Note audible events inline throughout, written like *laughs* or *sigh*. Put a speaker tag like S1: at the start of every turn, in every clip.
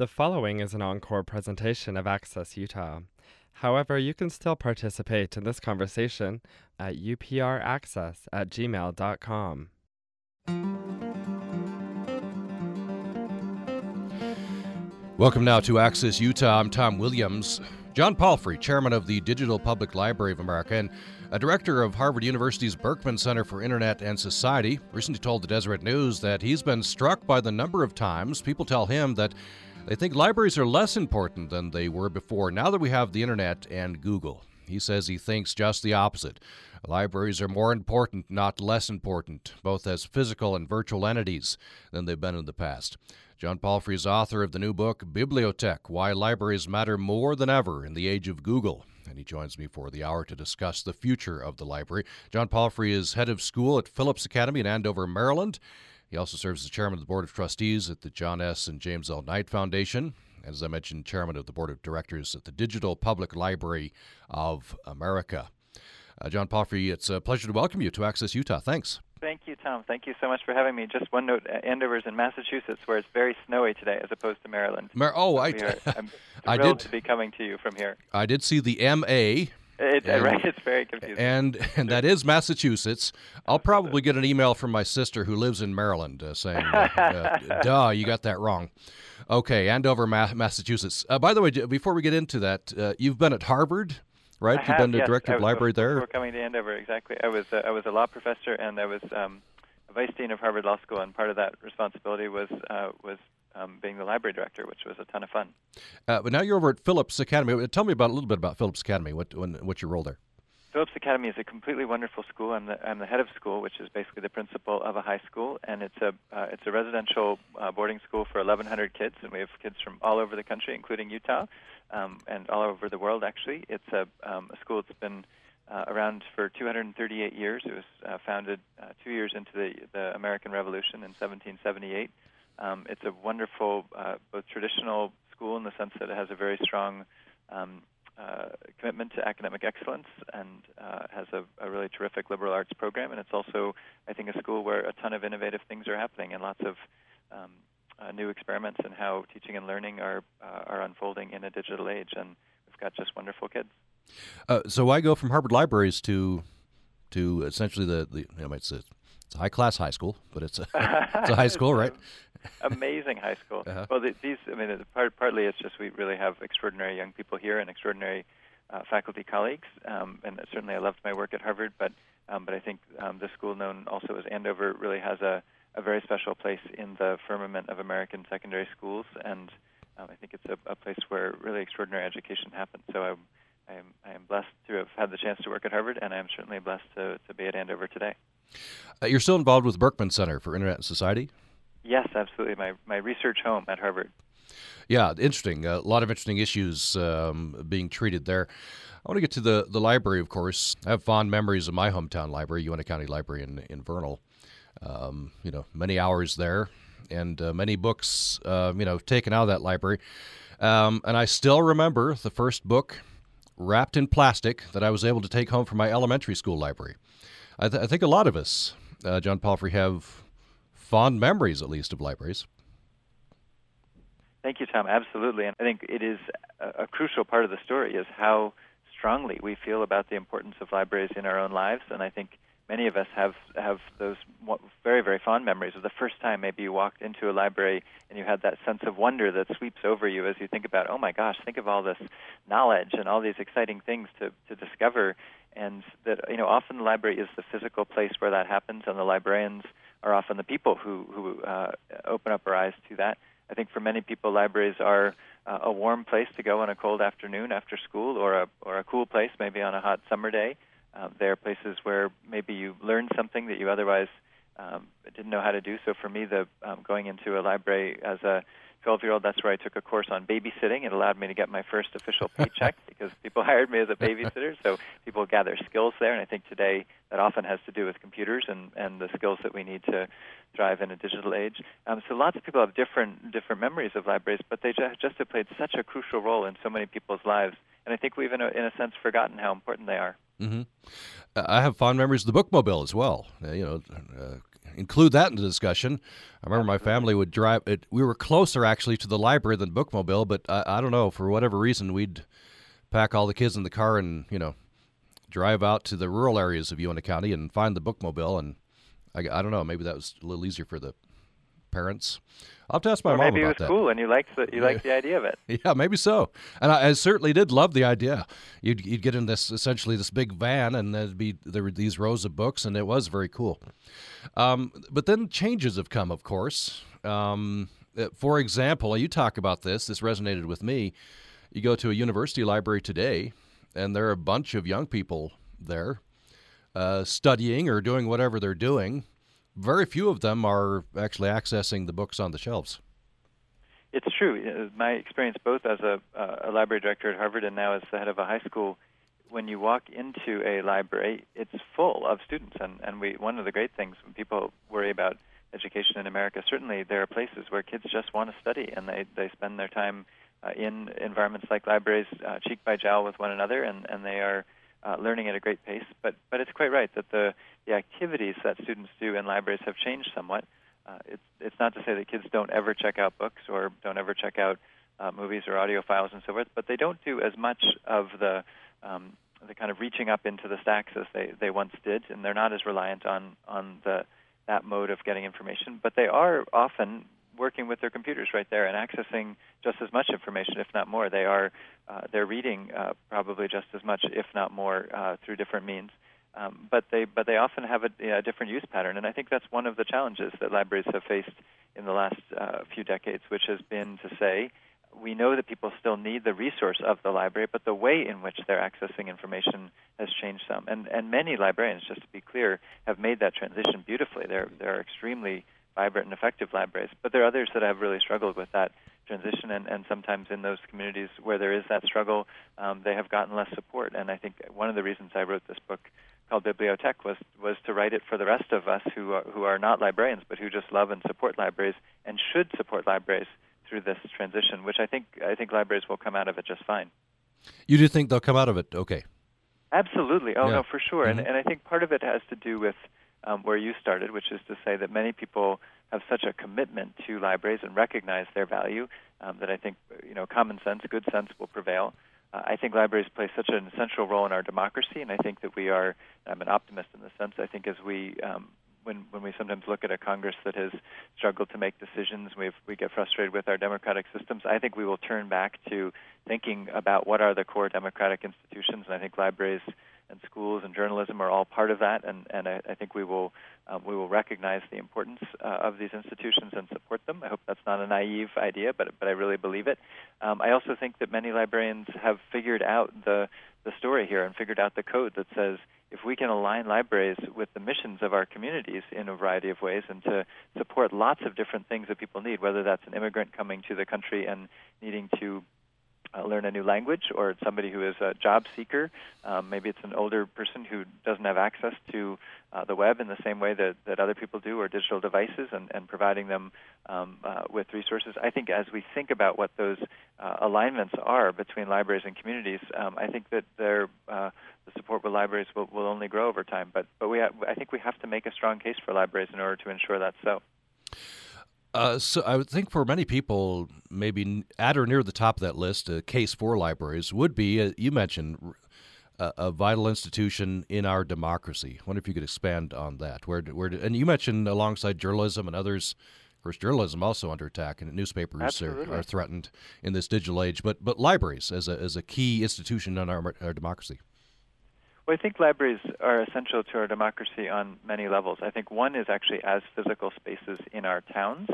S1: The following is an encore presentation of Access Utah. However, you can still participate in this conversation at upraccess at gmail.com.
S2: Welcome now to Access Utah. I'm Tom Williams. John Palfrey, chairman of the Digital Public Library of America and a director of Harvard University's Berkman Center for Internet and Society, recently told the Deseret News that he's been struck by the number of times people tell him that they think libraries are less important than they were before now that we have the Internet and Google. He says he thinks just the opposite. Libraries are more important, not less important, both as physical and virtual entities than they've been in the past. John Palfrey is author of the new book, Bibliotech Why Libraries Matter More Than Ever in the Age of Google. And he joins me for the hour to discuss the future of the library. John Palfrey is head of school at Phillips Academy in Andover, Maryland. He also serves as chairman of the board of trustees at the John S. and James L. Knight Foundation. And as I mentioned, chairman of the board of directors at the Digital Public Library of America. Uh, John Palfrey, it's a pleasure to welcome you to Access Utah. Thanks.
S3: Thank you, Tom. Thank you so much for having me. Just one note: Andover's in Massachusetts, where it's very snowy today, as opposed to Maryland.
S2: Mar- oh, I,
S3: are, *laughs* I'm
S2: I
S3: did
S2: to
S3: be coming to you from here.
S2: I did see the MA.
S3: It,
S2: and,
S3: right, it's very confusing.
S2: And *laughs* and that is Massachusetts. I'll probably get an email from my sister who lives in Maryland uh, saying, uh, uh, *laughs* "Duh, you got that wrong." Okay, Andover, Ma- Massachusetts. Uh, by the way, before we get into that, uh, you've been at Harvard right?
S3: I
S2: You've
S3: have,
S2: been the
S3: yes.
S2: director of library there.
S3: Before coming to Andover, exactly. I was uh, I was a law professor and I was um, a vice dean of Harvard Law School, and part of that responsibility was uh, was um, being the library director, which was a ton of fun.
S2: Uh, but now you're over at Phillips Academy. Tell me about a little bit about Phillips Academy. What when, what's your role there?
S3: Phillips Academy is a completely wonderful school. I'm the, I'm the head of school, which is basically the principal of a high school, and it's a uh, it's a residential uh, boarding school for 1,100 kids, and we have kids from all over the country, including Utah, um, and all over the world. Actually, it's a, um, a school that's been uh, around for 238 years. It was uh, founded uh, two years into the, the American Revolution in 1778. Um, it's a wonderful, uh, both traditional school in the sense that it has a very strong um, uh, commitment to academic excellence and uh, has a, a, really terrific liberal arts program. And it's also, I think, a school where a ton of innovative things are happening and lots of um, uh, new experiments in how teaching and learning are uh, are unfolding in a digital age. And we've got just wonderful kids.
S2: Uh, so I go from Harvard Libraries to to essentially the, the you know, it's a, it's a high class high school, but it's a *laughs* it's a high school, right? *laughs*
S3: Amazing high school. Uh-huh. Well, these I mean, part, partly it's just we really have extraordinary young people here and extraordinary uh, faculty colleagues, um, and certainly I loved my work at Harvard, but um, but I think um, the school known also as Andover really has a a very special place in the firmament of American secondary schools, and um, I think it's a, a, place where really extraordinary education happens. So I'm, I'm, I'm blessed to have had the chance to work at Harvard, and I'm certainly blessed to, to be at Andover today.
S2: Uh, you're still involved with Berkman Center for Internet and Society?
S3: Yes, absolutely. My, my research home at Harvard.
S2: Yeah, interesting. A lot of interesting issues um, being treated there. I want to get to the, the library, of course. I have fond memories of my hometown library, Uintah County Library in, in Vernal. Um, you know, many hours there and uh, many books, uh, you know, taken out of that library. Um, and I still remember the first book wrapped in plastic that I was able to take home from my elementary school library. I, th- I think a lot of us, uh, John Palfrey, have fond memories, at least, of libraries.
S3: Thank you, Tom. Absolutely, and I think it is a, a crucial part of the story is how strongly we feel about the importance of libraries in our own lives, and I think many of us have have those very very fond memories of the first time maybe you walked into a library and you had that sense of wonder that sweeps over you as you think about oh my gosh think of all this knowledge and all these exciting things to to discover and that you know often the library is the physical place where that happens and the librarians are often the people who who uh, open up our eyes to that i think for many people libraries are uh, a warm place to go on a cold afternoon after school or a or a cool place maybe on a hot summer day uh, there are places where maybe you learn something that you otherwise um, didn't know how to do. So for me, the um, going into a library as a 12 year old, that's where I took a course on babysitting. It allowed me to get my first official *laughs* paycheck because people hired me as a babysitter. So people gather skills there. And I think today that often has to do with computers and, and the skills that we need to thrive in a digital age. Um, so lots of people have different, different memories of libraries, but they just, just have played such a crucial role in so many people's lives. And I think we've, in a, in a sense, forgotten how important they are.
S2: Mm-hmm. I have fond memories of the bookmobile as well. Uh, you know, uh, include that in the discussion. I remember my family would drive. It, we were closer actually to the library than Bookmobile, but I, I don't know for whatever reason we'd pack all the kids in the car and you know drive out to the rural areas of Uintah County and find the Bookmobile. And I, I don't know, maybe that was a little easier for the parents. I'll have to ask my
S3: or
S2: mom
S3: maybe it was
S2: that.
S3: cool and you liked the you liked the idea of it. *laughs*
S2: Yeah, maybe so. And I, I certainly did love the idea. You'd, you'd get in this essentially this big van, and there'd be there were these rows of books, and it was very cool. Um, but then changes have come, of course. Um, uh, for example, you talk about this. This resonated with me. You go to a university library today, and there are a bunch of young people there uh, studying or doing whatever they're doing. Very few of them are actually accessing the books on the shelves.
S3: It's true. My experience, both as a, uh, a library director at Harvard and now as the head of a high school, when you walk into a library, it's full of students. And, and we, one of the great things when people worry about education in America, certainly there are places where kids just want to study and they, they spend their time uh, in environments like libraries, uh, cheek by jowl with one another, and, and they are uh, learning at a great pace. But, but it's quite right that the, the activities that students do in libraries have changed somewhat. Uh, it's it's not to say that kids don't ever check out books or don't ever check out uh, movies or audio files and so forth, but they don't do as much of the um, the kind of reaching up into the stacks as they, they once did, and they're not as reliant on on the that mode of getting information. But they are often working with their computers right there and accessing just as much information, if not more. They are uh, they're reading uh, probably just as much, if not more, uh, through different means. Um, but they but they often have a, a, different use pattern, and I think that's one of the challenges that libraries have faced in the last uh, few decades, which has been to say we know that people still need the resource of the library, but the way in which they're accessing information has changed some. And and many librarians, just to be clear, have made that transition beautifully. They're they're extremely vibrant and effective libraries, but there are others that have really struggled with that transition, and, and sometimes in those communities where there is that struggle, um, they have gotten less support. And I think one of the reasons I wrote this book called Bibliotech was was to write it for the rest of us who are, who are not librarians but who just love and support libraries and should support libraries through this transition, which I think I think libraries will come out of it just fine.
S2: You do think they'll come out of it okay?
S3: Absolutely. Oh
S2: Yeah.
S3: no, for sure.
S2: Mhm.
S3: And and I think part of it has to do with um, where you started, which is to say that many people have such a commitment to libraries and recognize their value um, that I think you know common sense, good sense will prevail. Uh, I think libraries play such an essential role in our democracy, and I think that we are. I'm an optimist in this sense. I think as we um, when when we sometimes look at a Congress that has struggled to make decisions, we we get frustrated with our democratic systems. I think we will turn back to thinking about what are the core democratic institutions, and I think libraries and schools and journalism are all part of that, and, and I, I think we will um, we will recognize the importance uh, of these institutions and support them. I hope that's not a naive idea, but but I really believe it. Um, I also think that many librarians have figured out the the story here and figured out the code that says if we can align libraries with the missions of our communities in a variety of ways and to support lots of different things that people need, whether that's an immigrant coming to the country and needing to uh, learn a new language, or it's somebody who is a job seeker. Um, maybe it's an older person who doesn't have access to uh, the web in the same way that, that other people do, or digital devices, and, and providing them um, uh, with resources. I think as we think about what those uh, alignments are between libraries and communities, um, I think that uh, the support with libraries will, will only grow over time. But but we ha- I think we have to make a strong case for libraries in order to ensure that's so.
S2: Uh, so I would think for many people, maybe at or near the top of that list, a case for libraries would be uh, you mentioned uh, a vital institution in our democracy. I wonder if you could expand on that. Where where and you mentioned alongside journalism and others. Of course, journalism also under attack, and newspapers are, are threatened in this digital age. But but libraries as a as a key institution in our, our democracy.
S3: Well, I think libraries are essential to our democracy on many levels. I think one is actually as physical spaces in our towns,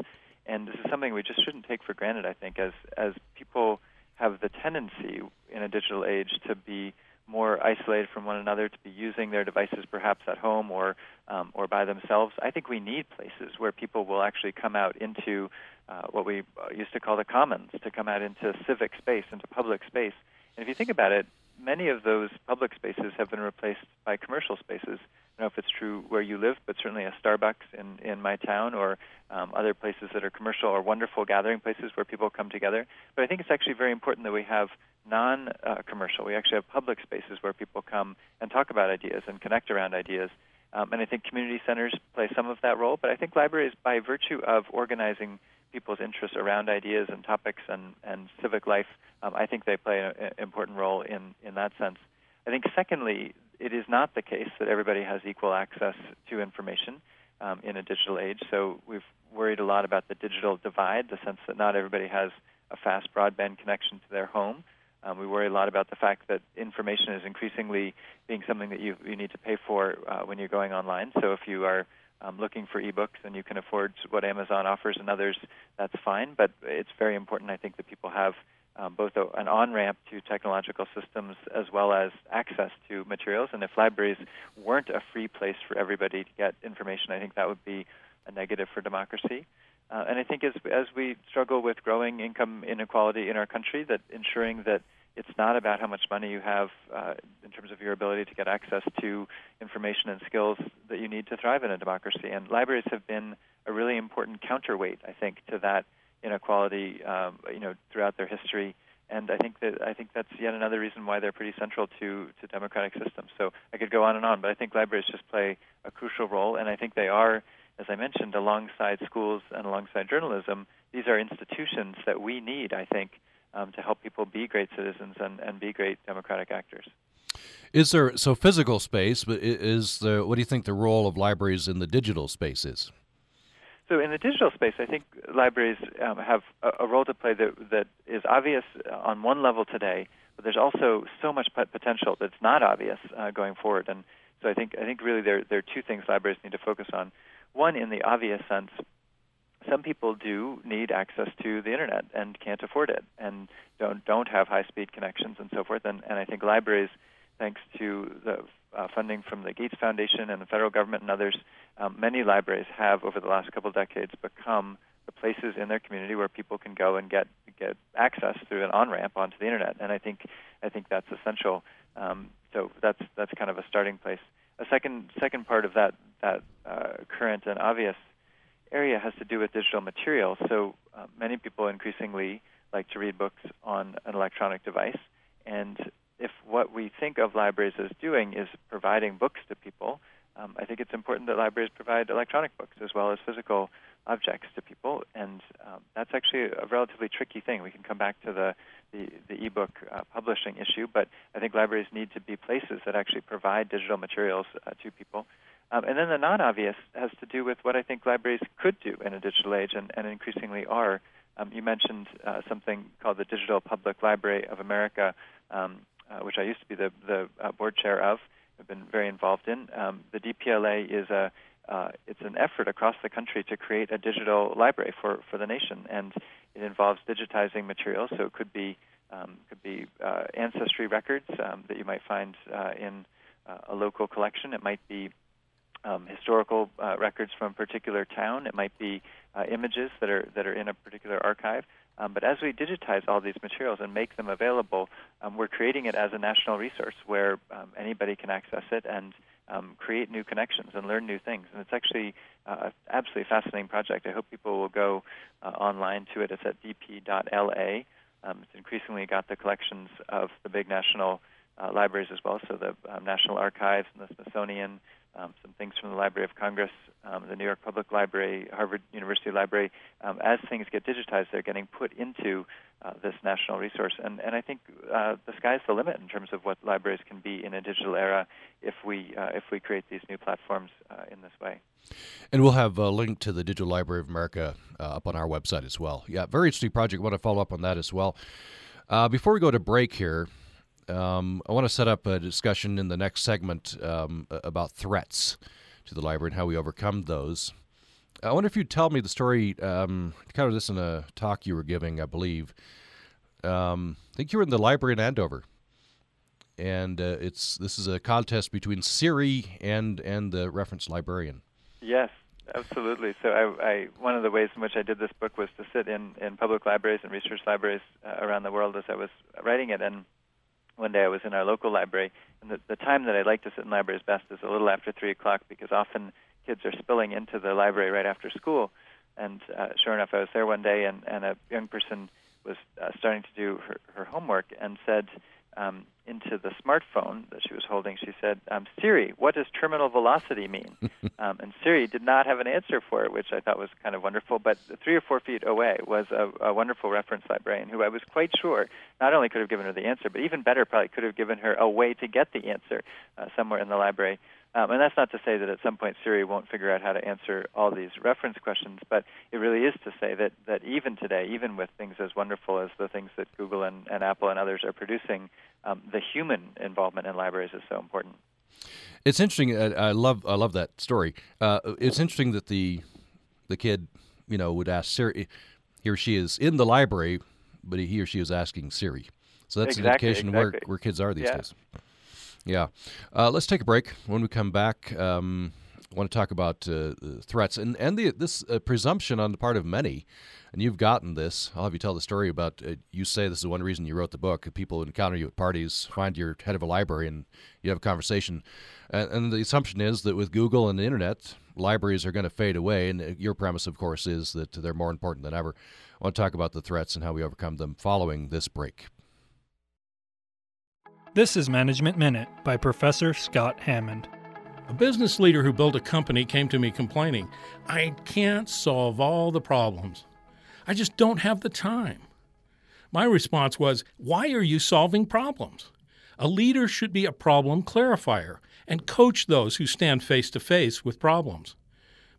S3: and this is something we just shouldn't take for granted. I think as as people have the tendency in a digital age to be more isolated from one another, to be using their devices perhaps at home or um, or by themselves. I think we need places where people will actually come out into uh, what we used to call the commons, to come out into civic space, into public space. And if you think about it, many of those public spaces have been replaced by commercial spaces. I don't know if it's true where you live, but certainly a Starbucks in, in my town or um, other places that are commercial or wonderful gathering places where people come together. But I think it's actually very important that we have non uh, commercial, we actually have public spaces where people come and talk about ideas and connect around ideas. Um, and I think community centers play some of that role. But I think libraries, by virtue of organizing people's interests around ideas and topics and, and civic life, um, I think they play an important role in, in that sense. I think, secondly, it is not the case that everybody has equal access to information um, in a digital age. So we've worried a lot about the digital divide, the sense that not everybody has a fast broadband connection to their home. Um, we worry a lot about the fact that information is increasingly being something that you, you need to pay for uh, when you're going online. So if you are um, looking for ebooks and you can afford what Amazon offers and others, that's fine. But it's very important, I think, that people have um, both a, an on ramp to technological systems as well as access to materials. And if libraries weren't a free place for everybody to get information, I think that would be a negative for democracy. Uh, and I think as as we struggle with growing income inequality in our country, that ensuring that it's not about how much money you have uh, in terms of your ability to get access to information and skills that you need to thrive in a democracy. And libraries have been a really important counterweight, I think, to that inequality, um, you know, throughout their history. And I think that I think that's yet another reason why they're pretty central to to democratic systems. So I could go on and on, but I think libraries just play a crucial role, and I think they are as I mentioned, alongside schools and alongside journalism, these are institutions that we need, I think, um, to help people be great citizens and, and be great democratic actors.
S2: Is there so physical space? But is the what do you think the role of libraries in the digital space is?
S3: So in the digital space, I think libraries um, have a, a, role to play that that is obvious on one level today, but there's also so much potential that's not obvious uh, going forward. And so I think I think really there there are two things libraries need to focus on. One, in the obvious sense, some people do need access to the internet and can't afford it and don't don't have high speed connections and so forth. And, and I think libraries, thanks to the uh, funding from the Gates Foundation and the federal government and others, um, many libraries have over the last couple of decades become the places in their community where people can go and get get access through an on ramp onto the internet. And I think I think that's essential. Um, so that's that's kind of a starting place. A second second part of that that uh, current and obvious area has to do with digital material. So uh, many people increasingly like to read books on an electronic device, and if what we think of libraries as doing is providing books to people, um, I think it's important that libraries provide electronic books as well as physical objects to people, and um, that's actually a relatively tricky thing. We can come back to the the, ebook uh, publishing issue, but I think libraries need to be places that actually provide digital materials uh, to people. Um, and then the non-obvious has to do with what I think libraries could do in a digital age, and, and increasingly are. Um, you mentioned uh, something called the Digital Public Library of America, um, uh, which I used to be the, the uh, board chair of. I've been very involved in. Um, the DPLA is a uh, it's an effort across the country to create a digital library for, for the nation, and it involves digitizing materials. So it could be um, could be uh, ancestry records um, that you might find uh, in a local collection. It might be um, historical uh, records from a particular town. It might be uh, images that are that are in a particular archive. Um, but as we digitize all these materials and make them available, um, we're creating it as a national resource where um, anybody can access it and um, create new connections and learn new things. And it's actually uh, an absolutely fascinating project. I hope people will go uh, online to it. It's at dp.la. Um, it's increasingly got the collections of the big national uh, libraries as well, so the National Archives and the Smithsonian, um, some things from the Library of Congress, um, the New York Public Library, Harvard University Library. Um, as things get digitized, they're getting put into uh, this national resource. And, and I think uh, the sky's the limit in terms of what libraries can be in a digital era if we, uh, if we create these new platforms uh, in this way.
S2: And we'll have a link to the Digital Library of America uh, up on our website as well. Yeah, very interesting project. I want to follow up on that as well. Uh, before we go to break here, um, I want to set up a discussion in the next segment um, about threats to the library and how we overcome those. I wonder if you'd tell me the story, um, kind of this in a talk you were giving, I believe. Um, I think you were in the library in Andover, and uh, it's this is a contest between Siri and and the reference librarian.
S3: Yes, absolutely. So I, I, one of the ways in which I did this book was to sit in, in public libraries and research libraries uh, around the world as I was writing it, and one day I was in our local library, and the, the time that I like to sit in libraries best is a little after three o'clock because often kids are spilling into the library right after school. And uh, sure enough, I was there one day, and, and a young person was uh, starting to do her, her homework and said, um, into the smartphone that she was holding, she said, um, "Siri, what does terminal velocity mean?" *laughs* um, and Siri did not have an answer for it, which I thought was kind of wonderful. But three or four feet away was a, a wonderful reference librarian who I was quite sure not only could have given her the answer, but even better, probably could have given her a way to get the answer uh, somewhere in the library. Um, and that's not to say that at some point Siri won't figure out how to answer all these reference questions, but it really is to say that, that even today, even with things as wonderful as the things that Google and, and Apple and others are producing, um, the human involvement in libraries is so important.
S2: It's interesting. Uh, I love I love that story. Uh, it's interesting that the the kid, you know, would ask Siri. He or she is in the library, but he or she is asking Siri. So that's
S3: exactly,
S2: an indication
S3: exactly.
S2: where where kids are these
S3: yeah.
S2: days. Yeah. Uh, let's take a break. When we come back, um, I want to talk about uh, threats and and the, this uh, presumption on the part of many. And you've gotten this. I'll have you tell the story about. Uh, you say this is one reason you wrote the book. People encounter you at parties, find you're head of a library, and you have a conversation. And, and the assumption is that with Google and the internet, libraries are going to fade away. And uh, your premise, of course, is that they're more important than ever. I want to talk about the threats and how we overcome them following this break.
S4: This is Management Minute by Professor Scott Hammond.
S5: A business leader who built a company came to me complaining, I can't solve all the problems. I just don't have the time. My response was, Why are you solving problems? A leader should be a problem clarifier and coach those who stand face to face with problems.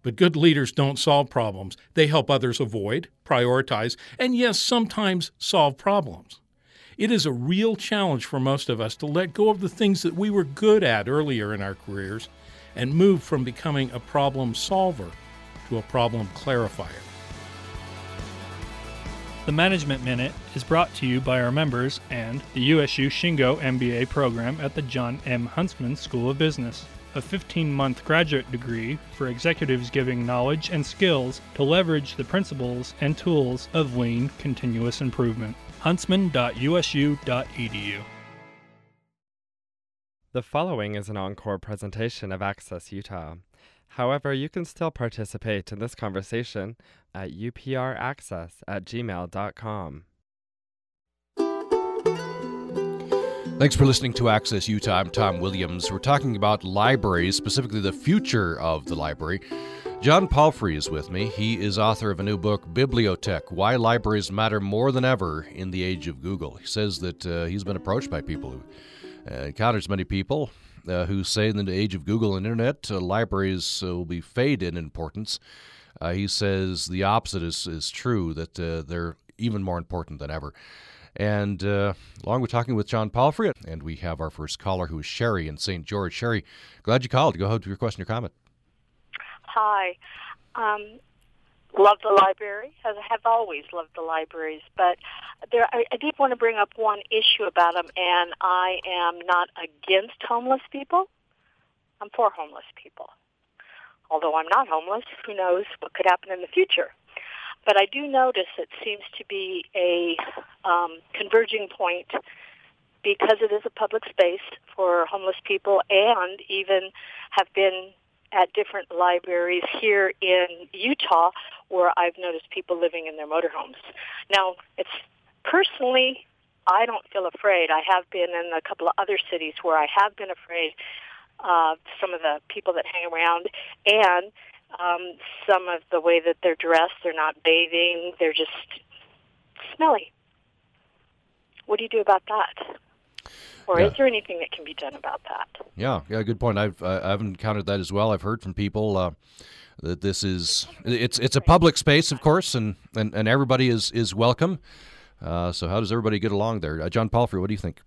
S5: But good leaders don't solve problems. They help others avoid, prioritize, and yes, sometimes solve problems. It is a real challenge for most of us to let go of the things that we were good at earlier in our careers and move from becoming a problem solver to a problem clarifier.
S4: The Management Minute is brought to you by our members and the USU Shingo MBA program at the Jon M. Huntsman School of Business, a 15 month graduate degree for executives giving knowledge and skills to leverage the principles and tools of lean continuous improvement huntsman.usu.edu.
S1: The following is an encore presentation of Access Utah. However, you can still participate in this conversation at upraccess at gmail.com.
S2: Thanks for listening to Access Utah. I'm Tom Williams. We're talking about libraries, specifically the future of the library. John Palfrey is with me. He is author of a new book, Bibliotech Why Libraries Matter More Than Ever in the Age of Google. He says that uh, he's been approached by people who uh, encounters many people uh, who say in the age of Google and internet, uh, libraries uh, will be fade in importance. Uh, he says the opposite is, is true, that they're even more important than ever. And along with talking with John Palfrey, and we have our first caller who is Sherry in St. George. Sherry, glad you called. Go ahead with your question or comment.
S6: Hi. Um, love the library, I have always loved the libraries. But there, I, I did want to bring up one issue about them, and I am not against homeless people. I'm for homeless people. Although I'm not homeless, who knows what could happen in the future. But I do notice it seems to be a um, converging point because it is a public space for homeless people and even have been at different libraries here in Utah where I've noticed people living in their motorhomes. Now, it's personally, I don't feel afraid. I have been in a couple of other cities where I have been afraid of some of the people that hang around and um, some of the way that they're dressed. They're not bathing. They're just smelly. What do you do about that? Or yeah. is there anything that can be done about that?
S2: Yeah, yeah, good point. I've uh, I've encountered that as well. I've heard from people uh, that this is it's it's a public space, of course, and and, and everybody is is welcome. Uh, so how does everybody get along there? Uh, John Palfrey, what do you think?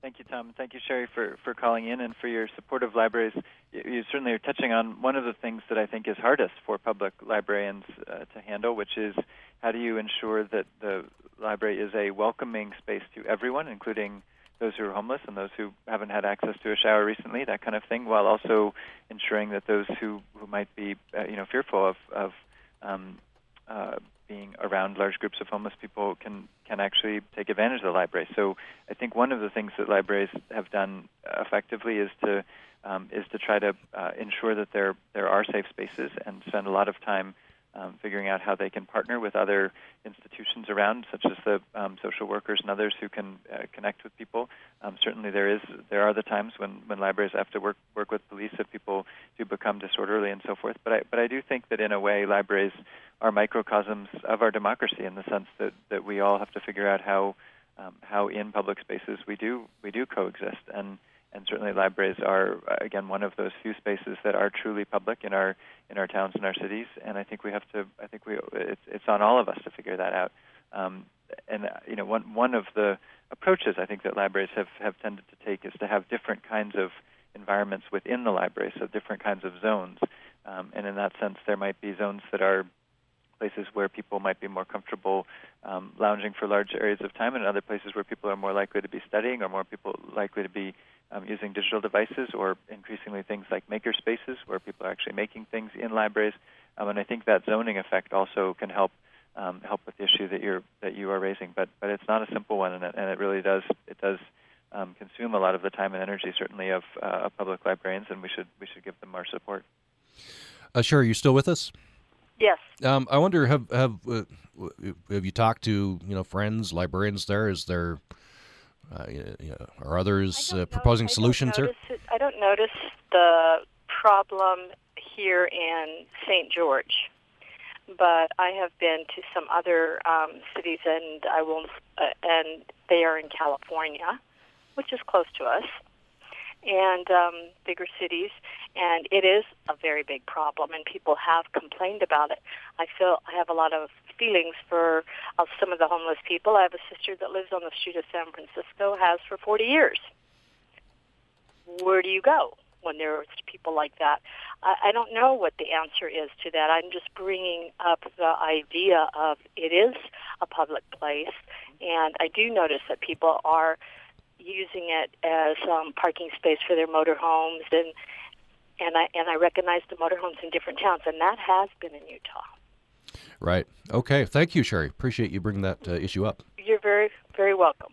S3: Thank you, Tom. Thank you, Sherry, for, for calling in and for your support of libraries. You, you certainly are touching on one of the things that I think is hardest for public librarians uh, to handle, which is how do you ensure that the library is a welcoming space to everyone, including those who are homeless and those who haven't had access to a shower recently, that kind of thing, while also ensuring that those who, who might be uh, you know fearful of, of um, uh, being around large groups of homeless people can can actually take advantage of the library. So I think one of the things that libraries have done effectively is to um, is to try to uh, ensure that there there are safe spaces and spend a lot of time um, figuring out how they can partner with other institutions around, such as the um, social workers and others who can uh, connect with people. Um, certainly, there is there are the times when, when libraries have to work work with police if people do become disorderly and so forth. But I but I do think that in a way, libraries are microcosms of our democracy in the sense that, that we all have to figure out how um, how in public spaces we do we do coexist and and certainly libraries are again one of those few spaces that are truly public in our in our towns and our cities. And I think we have to I think we it's it's on all of us to figure that out. Um, and you know one one of the approaches I think that libraries have have tended to take is to have different kinds of environments within the library so different kinds of zones. Um, and in that sense there might be zones that are places where people might be more comfortable um, lounging for large areas of time, and other places where people are more likely to be studying or more people likely to be um, using digital devices, or increasingly things like maker spaces where people are actually making things in libraries. Um, and I think that zoning effect also can help um, help with the issue that you're that you are raising. But but it's not a simple one, and it, and it really does it does um, consume a lot of the time and energy, certainly of, uh, of public librarians, and we should we should give them more support.
S2: Uh, Sherry, are you still with us?
S6: Yes.
S2: Um, I wonder have have uh, have you talked to you know friends librarians there? Is there uh, you know, are others uh, proposing solutions
S6: here? I don't notice the problem here in St. George, but I have been to some other um, cities, and I will, uh, and they are in California, which is close to us and um, bigger cities, and it is a very big problem, and people have complained about it. I feel I have a lot of feelings for uh, some of the homeless people. I have a sister that lives on the street of San Francisco, has for 40 years. Where do you go when there's people like that? I, I don't know what the answer is to that. I'm just bringing up the idea of it is a public place, and I do notice that people are using it as um, parking space for their motorhomes, and and I and I recognize the motorhomes in different towns, and that has been in Utah.
S2: Right. Okay. Thank you, Sherry. Appreciate you bringing that uh, issue up.
S6: You're very very welcome.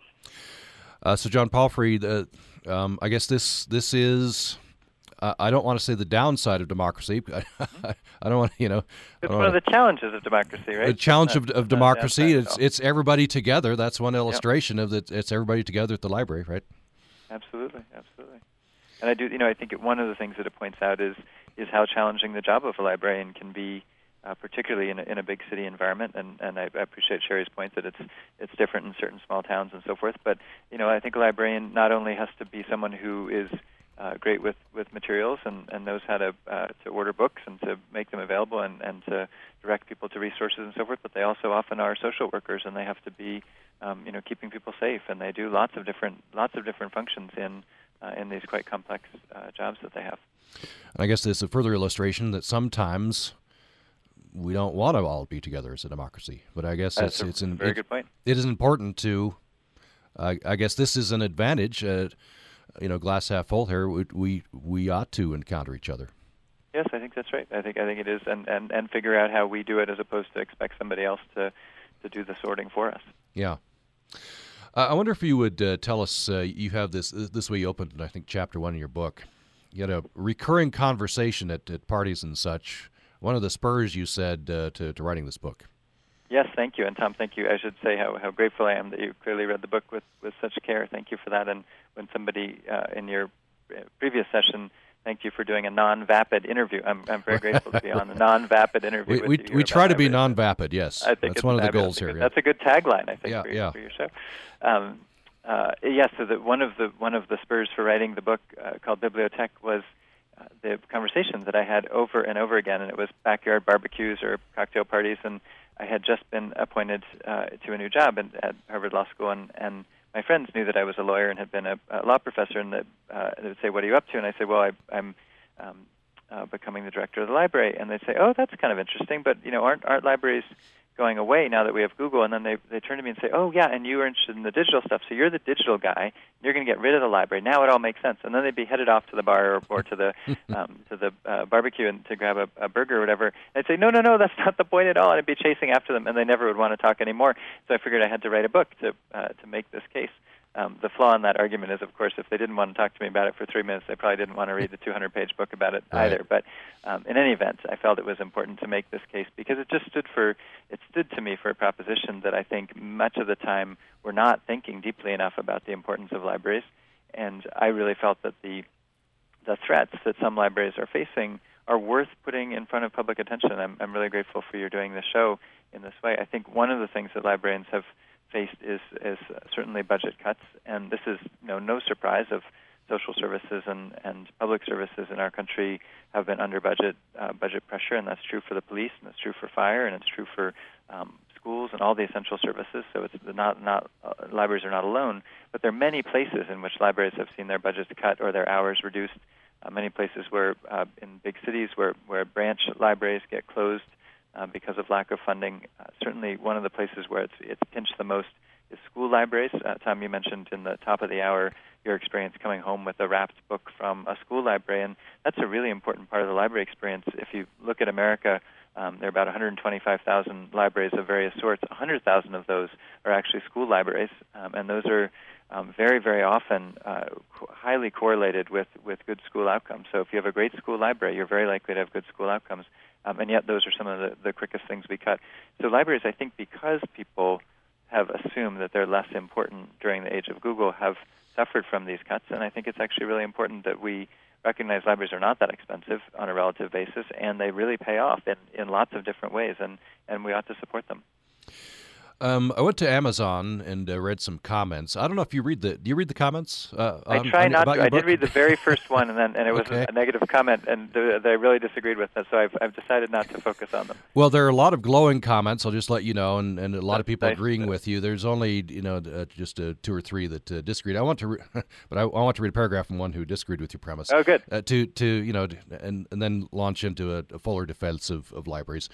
S2: Uh, so, John Palfrey, uh, um, I guess this this is. I don't want to say the downside of democracy. *laughs* I don't want to, you know.
S3: It's one of the challenges of democracy, right?
S2: The challenge of, of democracy. It's it's everybody together. That's one illustration yep. of that. It's everybody together at the library, right?
S3: Absolutely, absolutely. And I do, you know, I think one of the things that it points out is is how challenging the job of a librarian can be, uh, particularly in a, in a big city environment. And and I, I appreciate Sherry's point that it's it's different in certain small towns and so forth. But you know, I think a librarian not only has to be someone who is uh, great with, with materials and, and knows how to uh, to order books and to make them available and, and to direct people to resources and so forth. But they also often are social workers and they have to be um, you know keeping people safe and they do lots of different lots of different functions in uh, in these quite complex uh, jobs that they have.
S2: And I guess this is a further illustration that sometimes we don't want to all be together as a democracy. But I guess
S3: That's
S2: it's a, it's
S3: an, very
S2: it,
S3: good point.
S2: It is important to. I guess this is an advantage uh, you know, glass half full here, we, we we ought to encounter each other.
S3: Yes, I think that's right. I think I think it is, and and and figure out how we do it as opposed to expect somebody else to to do the sorting for us.
S2: Yeah. Uh, I wonder if you would uh, tell us. Uh, you have this this way you opened, I think, chapter one in your book. You had a recurring conversation at, at parties and such. One of the spurs you said uh, to to writing this book.
S3: Yes, thank you. And Tom, thank you. I should say how, how grateful I am that you clearly read the book with, with such care. Thank you for that. And when somebody uh, in your uh, previous session thank you for doing a non-vapid interview. I'm, I'm very grateful to be on a *laughs* non-vapid interview.
S2: We, we, we try to be non-vapid. Yes,
S3: I think
S2: that's one of the goals
S3: here.
S2: Yeah.
S3: That's a good tagline, I think,
S2: yeah,
S3: for, your,
S2: yeah.
S3: for your show. Um, uh, yes, so the, one of the one of the spurs for writing the book uh, called Bibliotech was uh, the conversations that I had over and over again, and it was backyard barbecues or cocktail parties, and I had just been appointed uh, to a new job in, at Harvard Law School, and, and my friends knew that I was a lawyer and had been a, a law professor, and that uh, they would say, "What are you up to?" And I say, "Well, I, I'm um, uh, becoming the director of the library." And they'd say, "Oh, that's kind of interesting, but you know, aren't aren't libraries going away now that we have Google?" And then they they turn to me and say, "Oh, yeah, and you were interested in the digital stuff, so you're the digital guy. You're going to get rid of the library. Now it all makes sense." And then they'd be headed off to the bar or, or to the *laughs* um, to the uh, barbecue and to grab a, a burger or whatever. And I'd say, "No, no, no, that's not the point at all." And I'd be chasing after them, and they never would want to talk anymore. So I figured I had to write a book to uh, to make this case. Um, the flaw in that argument is, of course, if they didn't want to talk to me about it for three minutes, they probably didn't want to read the 200-page book about it
S2: Right.
S3: either. But um, in any event, I felt it was important to make this case because it just stood for it stood to me for a proposition that I think much of the time we're not thinking deeply enough about the importance of libraries, and I really felt that the the threats that some libraries are facing are worth putting in front of public attention. I'm, I'm really grateful for your doing the show in this way. I think one of the things that librarians have faced is is certainly budget cuts, and this is you know, no surprise of social services and, and public services in our country have been under budget uh, budget pressure, and that's true for the police, and it's true for fire, and it's true for um, schools and all the essential services. So it's not not uh, libraries are not alone, but there are many places in which libraries have seen their budgets cut or their hours reduced. Uh, many places where uh, in big cities where where branch libraries get closed uh, because of lack of funding. Uh, certainly, one of the places where it's it's pinched the most is school libraries. Uh, Tom, you mentioned in the top of the hour your experience coming home with a wrapped book from a school library, and that's a really important part of the library experience. If you look at America, um, there are about 125,000 libraries of various sorts. 100,000 of those are actually school libraries, um, and those are um, very, very often uh, highly correlated with, with good school outcomes. So if you have a great school library, you're very likely to have good school outcomes. Um, and yet, those are some of the, the quickest things we cut. So libraries, I think, because people have assumed that they're less important during the age of Google, have suffered from these cuts. And I think it's actually really important that we recognize libraries are not that expensive on a relative basis, and they really pay off in, in lots of different ways, and, and we ought to support them.
S2: Um, I went to Amazon and uh, read some comments. I don't know if you read the. Do you read the comments? Uh,
S3: I
S2: on-
S3: try
S2: on-
S3: not to. I did read the very first one, and then and it was
S2: Okay.
S3: a negative comment, and th- that I really disagreed with. It, so I've I've decided not to focus on them.
S2: Well, there are a lot of glowing comments. I'll just let you know, and, and a lot of people
S3: nice.
S2: agreeing with you. There's only you know uh, just uh, two or three that uh, disagreed. I want to, re- *laughs* but I, I want to read a paragraph from one who disagreed with your premise.
S3: Oh, good.
S2: Uh, to to you know, and and then launch into a, a fuller defense of, of libraries.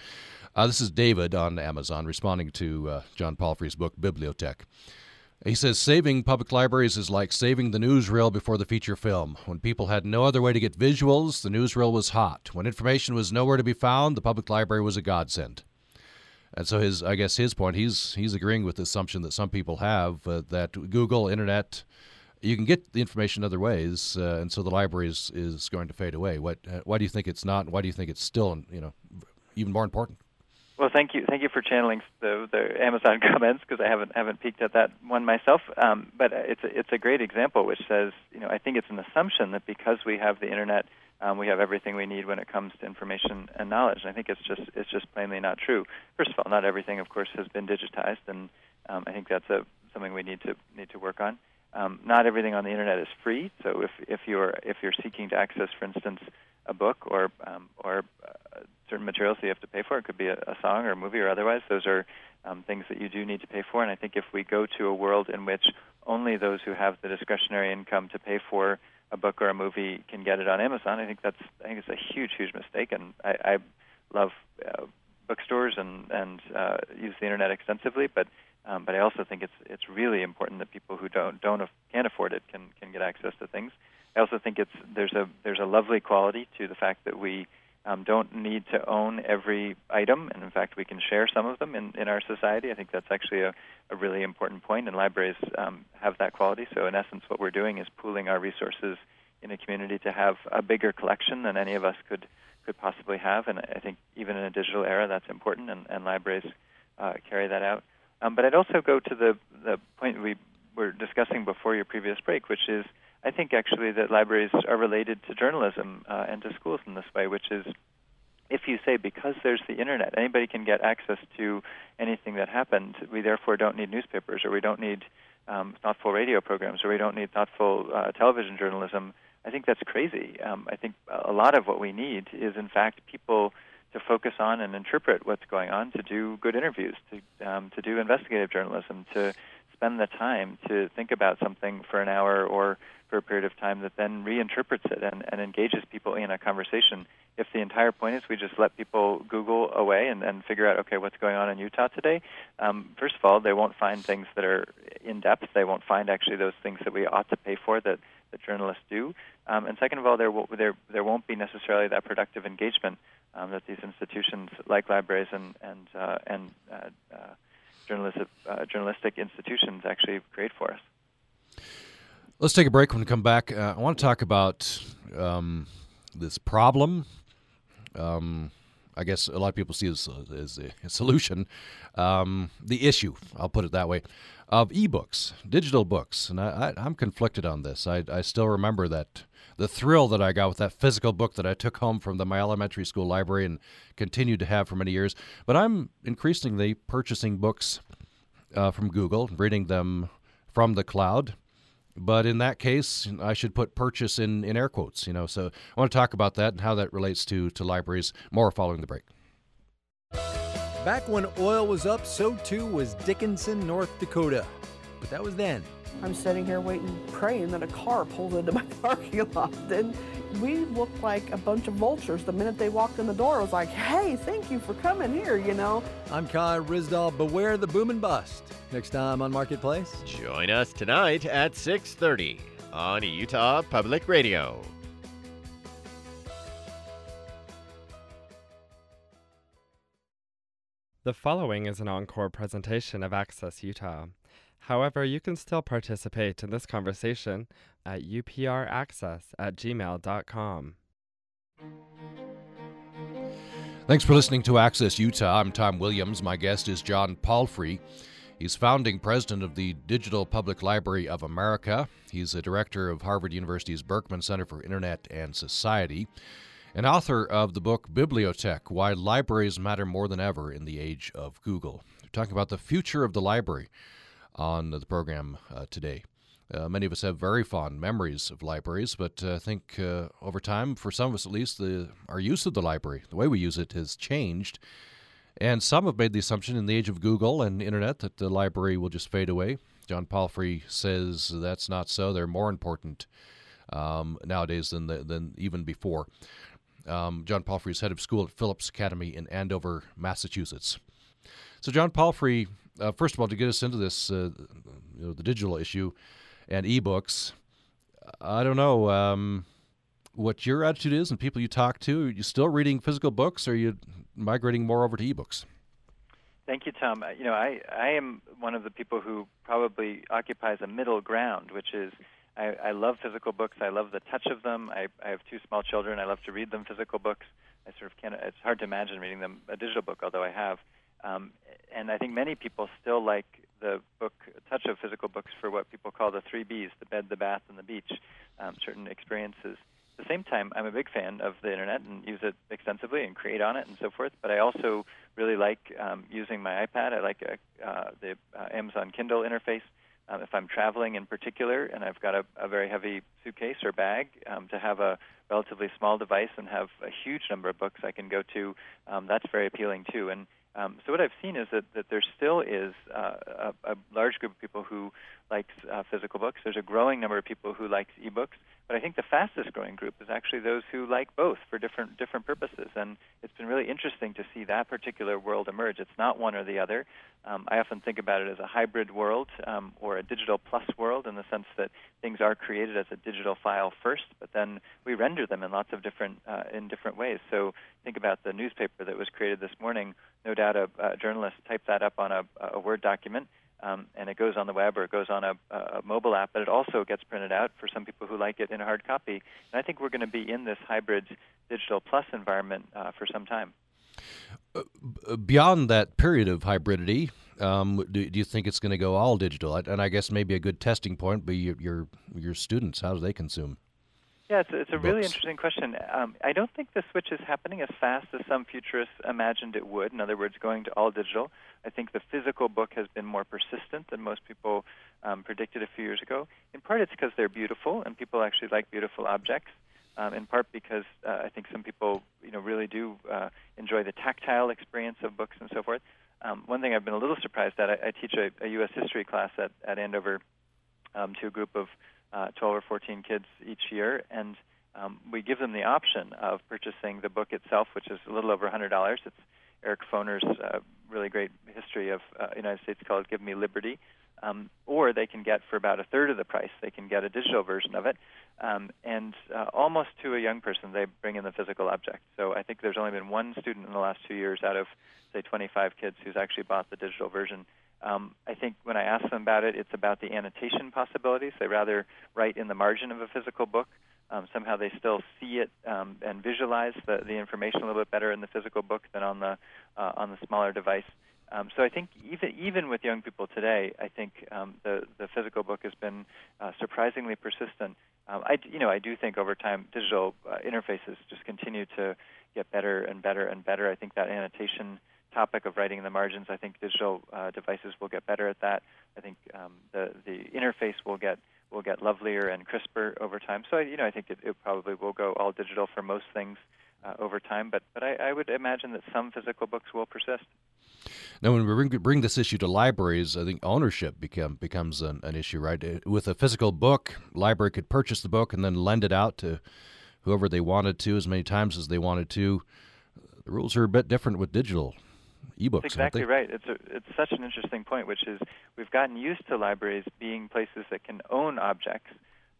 S2: Uh, this is David on Amazon responding to uh, John Palfrey's book Bibliotech. He says saving public libraries is like saving the newsreel before the feature film. When people had no other way to get visuals, the newsreel was hot. When information was nowhere to be found, the public library was a godsend. And so his, I guess his point, he's he's agreeing with the assumption that some people have uh, that Google, Internet, you can get the information other ways, uh, and so the library is, going to fade away. What? Uh, why do you think it's not? Why do you think it's still, you know, even more important?
S3: Well, thank you, thank you for channeling the the Amazon *laughs* comments because I haven't haven't peeked at that one myself. Um, but it's a, it's a great example which says, you know, I think it's an assumption that because we have the internet, um, we have everything we need when it comes to information and knowledge. And I think it's just it's just plainly not true. First of all, not everything, of course, has been digitized, and um, I think that's a something we need to need to work on. Um, not everything on the internet is free. So if if you're if you're seeking to access, for instance, a book or um, or uh, certain materials that you have to pay for, it could be a, a song or a movie or otherwise. Those are um, things that you do need to pay for. And I think if we go to a world in which only those who have the discretionary income to pay for a book or a movie can get it on Amazon, I think that's I think it's a huge huge mistake. And I, I love uh, bookstores and and uh, use the internet extensively, but um, but I also think it's it's really important that people who don't don't af- can't afford it can can get access to things. I also think it's there's a there's a lovely quality to the fact that we um, don't need to own every item, and in fact, we can share some of them in, in our society. I think that's actually a, a really important point, and libraries um, have that quality. So, in essence, what we're doing is pooling our resources in a community to have a bigger collection than any of us could could possibly have. And I think even in a digital era, that's important, and, and libraries uh, carry that out. Um, but I'd also go to the the point we were discussing before your previous break, which is I think actually that libraries are related to journalism uh, and to schools in this way, which is if you say because there's the internet, anybody can get access to anything that happened, we therefore don't need newspapers or we don't need um, thoughtful radio programs or we don't need thoughtful uh, television journalism. I think that's crazy. Um, I think a lot of what we need is, in fact, people to focus on and interpret what's going on, to do good interviews, to um, to do investigative journalism, to spend the time to think about something for an hour or for a period of time that then reinterprets it and, and engages people in a conversation. If the entire point is we just let people Google away and, and figure out, okay, what's going on in Utah today, um, first of all, they won't find things that are in depth. They won't find actually those things that we ought to pay for that, that journalists do. Um, and second of all, there, will, there, there won't be necessarily that productive engagement um, that these institutions like libraries and, and, uh, and uh, uh, journalistic, uh, journalistic institutions actually create for us.
S2: Let's take a break. When we come back, uh, I want to talk about um, this problem. Um, I guess a lot of people see this as a *laughs* solution. Um, the issue, I'll put it that way, of ebooks, digital books. And I, am conflicted on this. I, I, still remember that the thrill that I got with that physical book that I took home from the, my elementary school library and continued to have for many years. But I'm increasingly purchasing books uh, from Google, reading them from the cloud. But in that case, I should put purchase in, in air quotes, you know. So I want to talk about that and how that relates to, to libraries more following the break.
S7: Back when oil was up, so too was Dickinson, North Dakota. But that was then.
S8: I'm sitting here waiting, praying that a car pulls into my *laughs* parking lot. And we looked like a bunch of vultures. The minute they walked in the door, I was like, hey, thank you for coming here, you know.
S7: I'm Kai Ryssdal. Beware the boom and bust. Next time on Marketplace.
S9: Join us tonight at 6.30 on Utah Public Radio.
S1: The following is an encore presentation of Access Utah. However, you can still participate in this conversation at upraccess at gmail.com.
S2: Thanks for listening to Access Utah. I'm Tom Williams. My guest is John Palfrey. He's founding president of the Digital Public Library of America. He's the director of Harvard University's Berkman Center for Internet and Society, and author of the book Bibliotech Why Libraries Matter More Than Ever in the Age of Google. We're talking about the future of the library on the program uh, today. Uh, many of us have very fond memories of libraries, but uh, I think uh, over time, for some of us at least, the, our use of the library, the way we use it, has changed. And some have made the assumption in the age of Google and internet that the library will just fade away. John Palfrey says that's not so. They're more important um, nowadays than the, than even before. Um, John Palfrey is head of school at Phillips Academy in Andover, Massachusetts. So, John Palfrey, uh, first of all, to get us into this, uh, you know, the digital issue and ebooks, I don't know um, what your attitude is and people you talk to. Are you still reading physical books, or are you migrating more over to ebooks?
S3: Thank you, Tom. You know, I I am one of the people who probably occupies a middle ground, which is I, I love physical books. I love the touch of them. I, I have two small children. I love to read them physical books. I sort of can't. It's hard to imagine reading them a digital book, although I have. Um, and I think many people still like the book touch of physical books for what people call the three B's: the bed, the bath, and the beach. Um, certain experiences. At the same time, I'm a big fan of the internet and use it extensively and create on it and so forth. But I also really like um, using my iPad. I like uh, uh, the uh, Amazon Kindle interface. Um, if I'm traveling in particular and I've got a, a very heavy suitcase or bag, um, to have a relatively small device and have a huge number of books I can go to, um, that's very appealing too. And um, so what I've seen is that, that there still is uh, a, a large group of people who likes uh, physical books. There's a growing number of people who likes ebooks, but I think the fastest growing group is actually those who like both for different different purposes. And it's been really interesting to see that particular world emerge. It's not one or the other. Um, I often think about it as a hybrid world um, or a digital plus world in the sense that things are created as a digital file first, but then we render them in lots of different uh, in different ways. So think about the newspaper that was created this morning. No doubt a, a journalist typed that up on a, a Word document um, and it goes on the web or it goes on a, a mobile app, but it also gets printed out for some people who like it in a hard copy. And I think we're going to be in this hybrid digital plus environment uh, for some time.
S2: Uh, beyond that period of hybridity, um, do, do, you think it's going to go all digital? And I guess maybe a good testing point be your, your, your students. How do they consume?
S3: Yeah, it's, it's a books. really interesting question. Um, I don't think the switch is happening as fast as some futurists imagined it would. In other words, going to all digital. I think the physical book has been more persistent than most people um, predicted a few years ago. In part, it's because they're beautiful, and people actually like beautiful objects. Um, in part because uh, I think some people, you know, really do uh, enjoy the tactile experience of books and so forth. Um, one thing I've been a little surprised at, I, I teach a, a U.S. history class at, at Andover um, to a group of uh, 12 or 14 kids each year, and um, we give them the option of purchasing the book itself, which is a little over $100. It's Eric Foner's uh, really great history of uh, United States called "Give Me Liberty," um, or they can get for about a third of the price. They can get a digital version of it, um, and uh, almost to a young person, they bring in the physical object. So I think there's only been one student in the last two years out of say 25 kids who's actually bought the digital version Um, I think when I ask them about it, it's about the annotation possibilities. They rather write in the margin of a physical book. Um, somehow they still see it um, and visualize the, the information a little bit better in the physical book than on the uh, on the smaller device. Um, so I think even even with young people today, I think um, the the physical book has been uh, surprisingly persistent. Um, I you know I do think over time digital uh, interfaces just continue to get better and better and better. I think that annotation topic of writing in the margins, I think digital uh, devices will get better at that. I think um, the the interface will get will get lovelier and crisper over time. So you know I think it, it probably will go all digital for most things uh, over time. But but I, I would imagine that some physical books will persist.
S2: Now, when we bring, bring this issue to libraries, I think ownership become, becomes an, an, issue, right? Uh, with a physical book, library could purchase the book and then lend it out to whoever they wanted to as many times as they wanted to. The rules are a bit different with digital ebooks.
S3: That's exactly right. It's a, it's such an interesting point, which is we've gotten used to libraries being places that can own objects,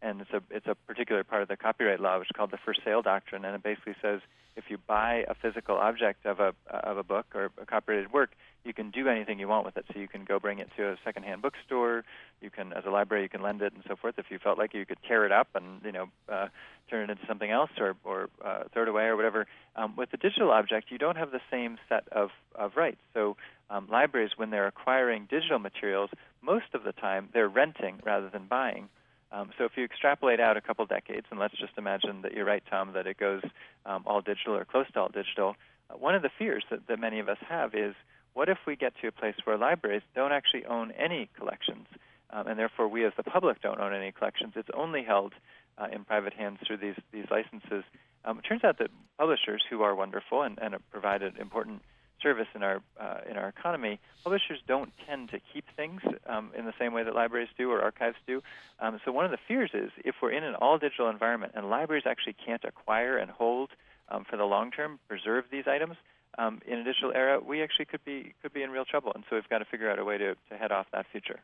S3: and it's a it's a particular part of the copyright law, which is called the first sale doctrine, and it basically says if you buy a physical object of a of a book or a copyrighted work, you can do anything you want with it. So you can go bring it to a secondhand bookstore. You can, as a library, you can lend it and so forth. If you felt like you could tear it up and you know uh, turn it into something else or or uh, throw it away or whatever. Um, with the digital object, you don't have the same set of of rights. So um, libraries, when they're acquiring digital materials, most of the time they're renting rather than buying. Um, so if you extrapolate out a couple decades, and let's just imagine that you're right, Tom, that it goes um, all digital or close to all digital, uh, one of the fears that, that many of us have is what if we get to a place where libraries don't actually own any collections, um, and therefore we as the public don't own any collections? It's only held uh, in private hands through these these licenses. Um, it turns out that publishers who are wonderful and, and provide an important service in our uh, in our economy, publishers don't tend to keep things um, in the same way that libraries do or archives do. Um, so one of the fears is if we're in an all digital environment and libraries actually can't acquire and hold um, for the long term, preserve these items. Um, in a digital era, we actually could be could be in real trouble, and so we've got to figure out a way to, to head off that future.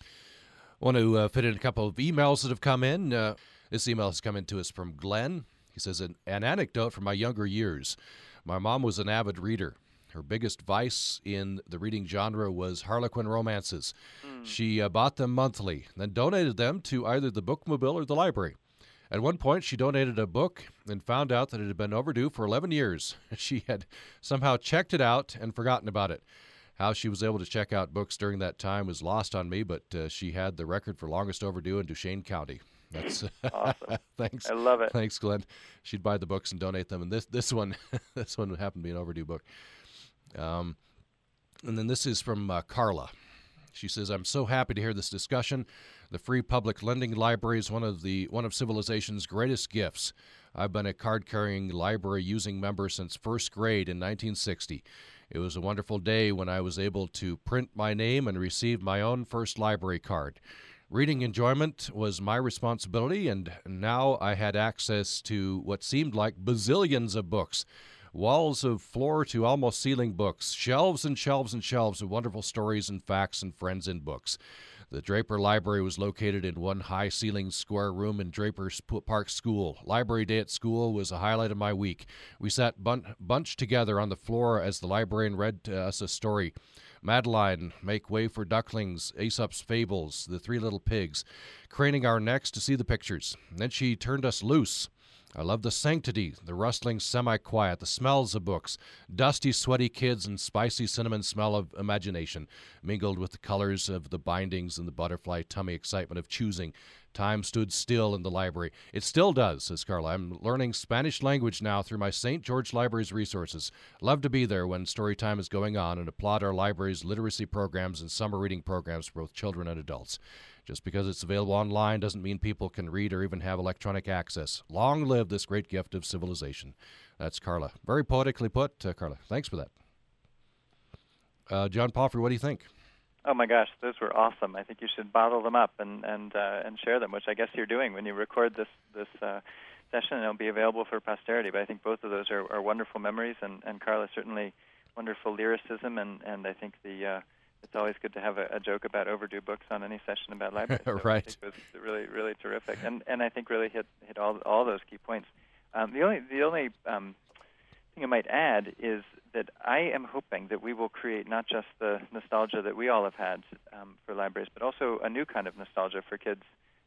S2: I want to uh, fit in a couple of emails that have come in. Uh, this email has come in to us from Glenn. He says, an, an anecdote from my younger years. My mom was an avid reader. Her biggest vice in the reading genre was Harlequin romances. Mm. She uh, bought them monthly, then donated them to either the bookmobile or the library. At one point, she donated a book and found out that it had been overdue for 11 years. *laughs* She had somehow checked it out and forgotten about it. How she was able to check out books during that time was lost on me, but uh, she had the record for longest overdue in Duchesne County. That's *laughs* *laughs*
S3: awesome.
S2: thanks.
S3: I love it.
S2: Thanks, Glenn. She'd buy the books and donate them, and this this one this one happened to be an overdue book. Um, and then this is from uh, Carla. She says, "I'm so happy to hear this discussion. The free public lending library is one of the one of civilization's greatest gifts. I've been a card-carrying library using member since first grade in 1960. It was a wonderful day when I was able to print my name and receive my own first library card. Reading enjoyment was my responsibility, and now I had access to what seemed like bazillions of books." Walls of floor to almost ceiling books, shelves and shelves and shelves of wonderful stories and facts and friends in books. The Draper Library was located in one high ceilinged square room in Draper Park School. Library day at school was a highlight of my week. We sat bun- bunched together on the floor as the librarian read to us a story. Madeline, Make Way for Ducklings, Aesop's Fables, The Three Little Pigs, craning our necks to see the pictures. then she turned us loose. I love the sanctity, the rustling semi quiet, the smells of books, dusty, sweaty kids, and spicy cinnamon smell of imagination, mingled with the colors of the bindings and the butterfly tummy excitement of choosing. Time stood still in the library. It still does, says Carla. I'm learning Spanish language now through my St. George Library's resources. Love to be there when story time is going on and applaud our library's literacy programs and summer reading programs for both children and adults. Just because it's available online doesn't mean people can read or even have electronic access. Long live this great gift of civilization. That's Carla. Very poetically put, uh, Carla. Thanks for that. Uh, John Palfrey, what do you think?
S3: Oh my gosh, those were awesome. I think you should bottle them up and and uh, and share them, which I guess you're doing when you record this this uh, session, and it'll be available for posterity. But I think both of those are, are wonderful memories, and and Carla certainly wonderful lyricism, and and I think the uh, it's always good to have a, a joke about overdue books on any session about *laughs* libraries. So
S2: right.
S3: it was really, really terrific, and and I think really hit hit all all those key points. Um, the only the only um, thing I might add is that I am hoping that we will create not just the nostalgia that we all have had um, for libraries, but also a new kind of nostalgia for kids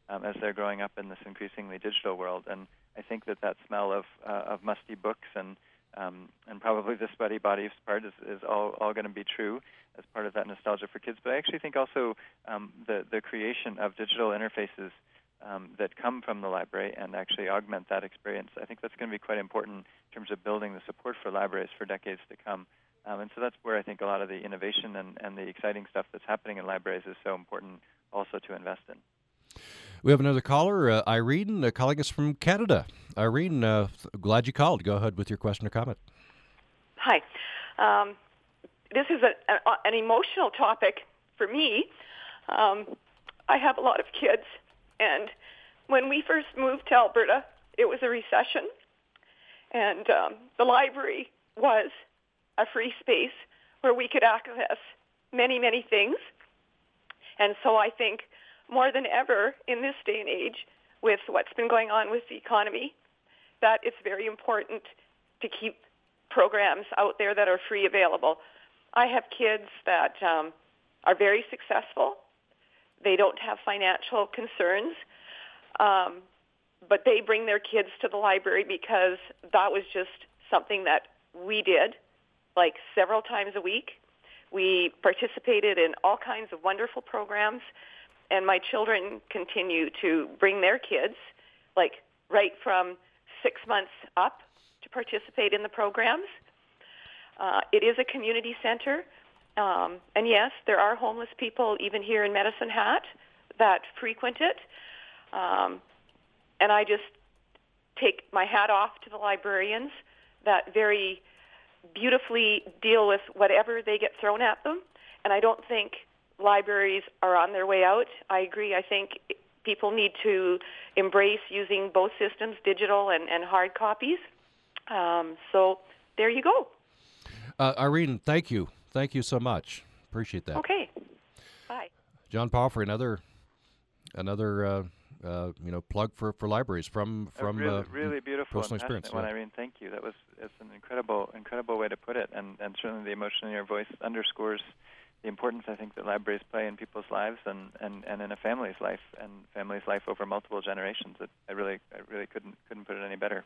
S3: um, as they're growing up in this increasingly digital world. And I think that that smell of uh, of musty books and um, and probably the sweaty bodies part is, is all, all going to be true as part of that nostalgia for kids. But I actually think also um, the the creation of digital interfaces um, that come from the library and actually augment that experience. I think that's going to be quite important in terms of building the support for libraries for decades to come. Um, and so that's where I think a lot of the innovation and, and the exciting stuff that's happening in libraries is so important also to invest in.
S2: We have another caller, uh, Irene, uh, calling us from Canada. Irene, uh, glad you called. Go ahead with your question or comment.
S10: Hi. Um, this is a, a, an emotional topic for me. Um, I have a lot of kids and when we first moved to Alberta, it was a recession, and um, the library was a free space where we could access many, many things. And so I think more than ever in this day and age, with what's been going on with the economy, that it's very important to keep programs out there that are free available. I have kids that um, are very successful they don't have financial concerns. Um, but they bring their kids to the library because that was just something that we did like several times a week. We participated in all kinds of wonderful programs and my children continue to bring their kids like right from six months up to participate in the programs. Uh, it is a community center. Um, and yes, there are homeless people even here in Medicine Hat that frequent it. Um, and I just take my hat off to the librarians that very beautifully deal with whatever they get thrown at them. And I don't think libraries are on their way out. I agree. I think people need to embrace using both systems, digital and, and hard copies. Um, so there you go.
S2: Uh, Irene, thank you. Thank you so much. Appreciate that.
S10: Okay. Bye.
S2: John Palfrey, another another uh, uh, you know plug for, for libraries from from
S3: a really,
S2: uh,
S3: really beautiful
S2: personal experience.
S3: One, Irene. Thank you. That was it's an incredible incredible way to put it, and and certainly the emotion in your voice underscores the importance I think that libraries play in people's lives and, and, and in a family's life and family's life over multiple generations. It, I really I really couldn't couldn't put it any better.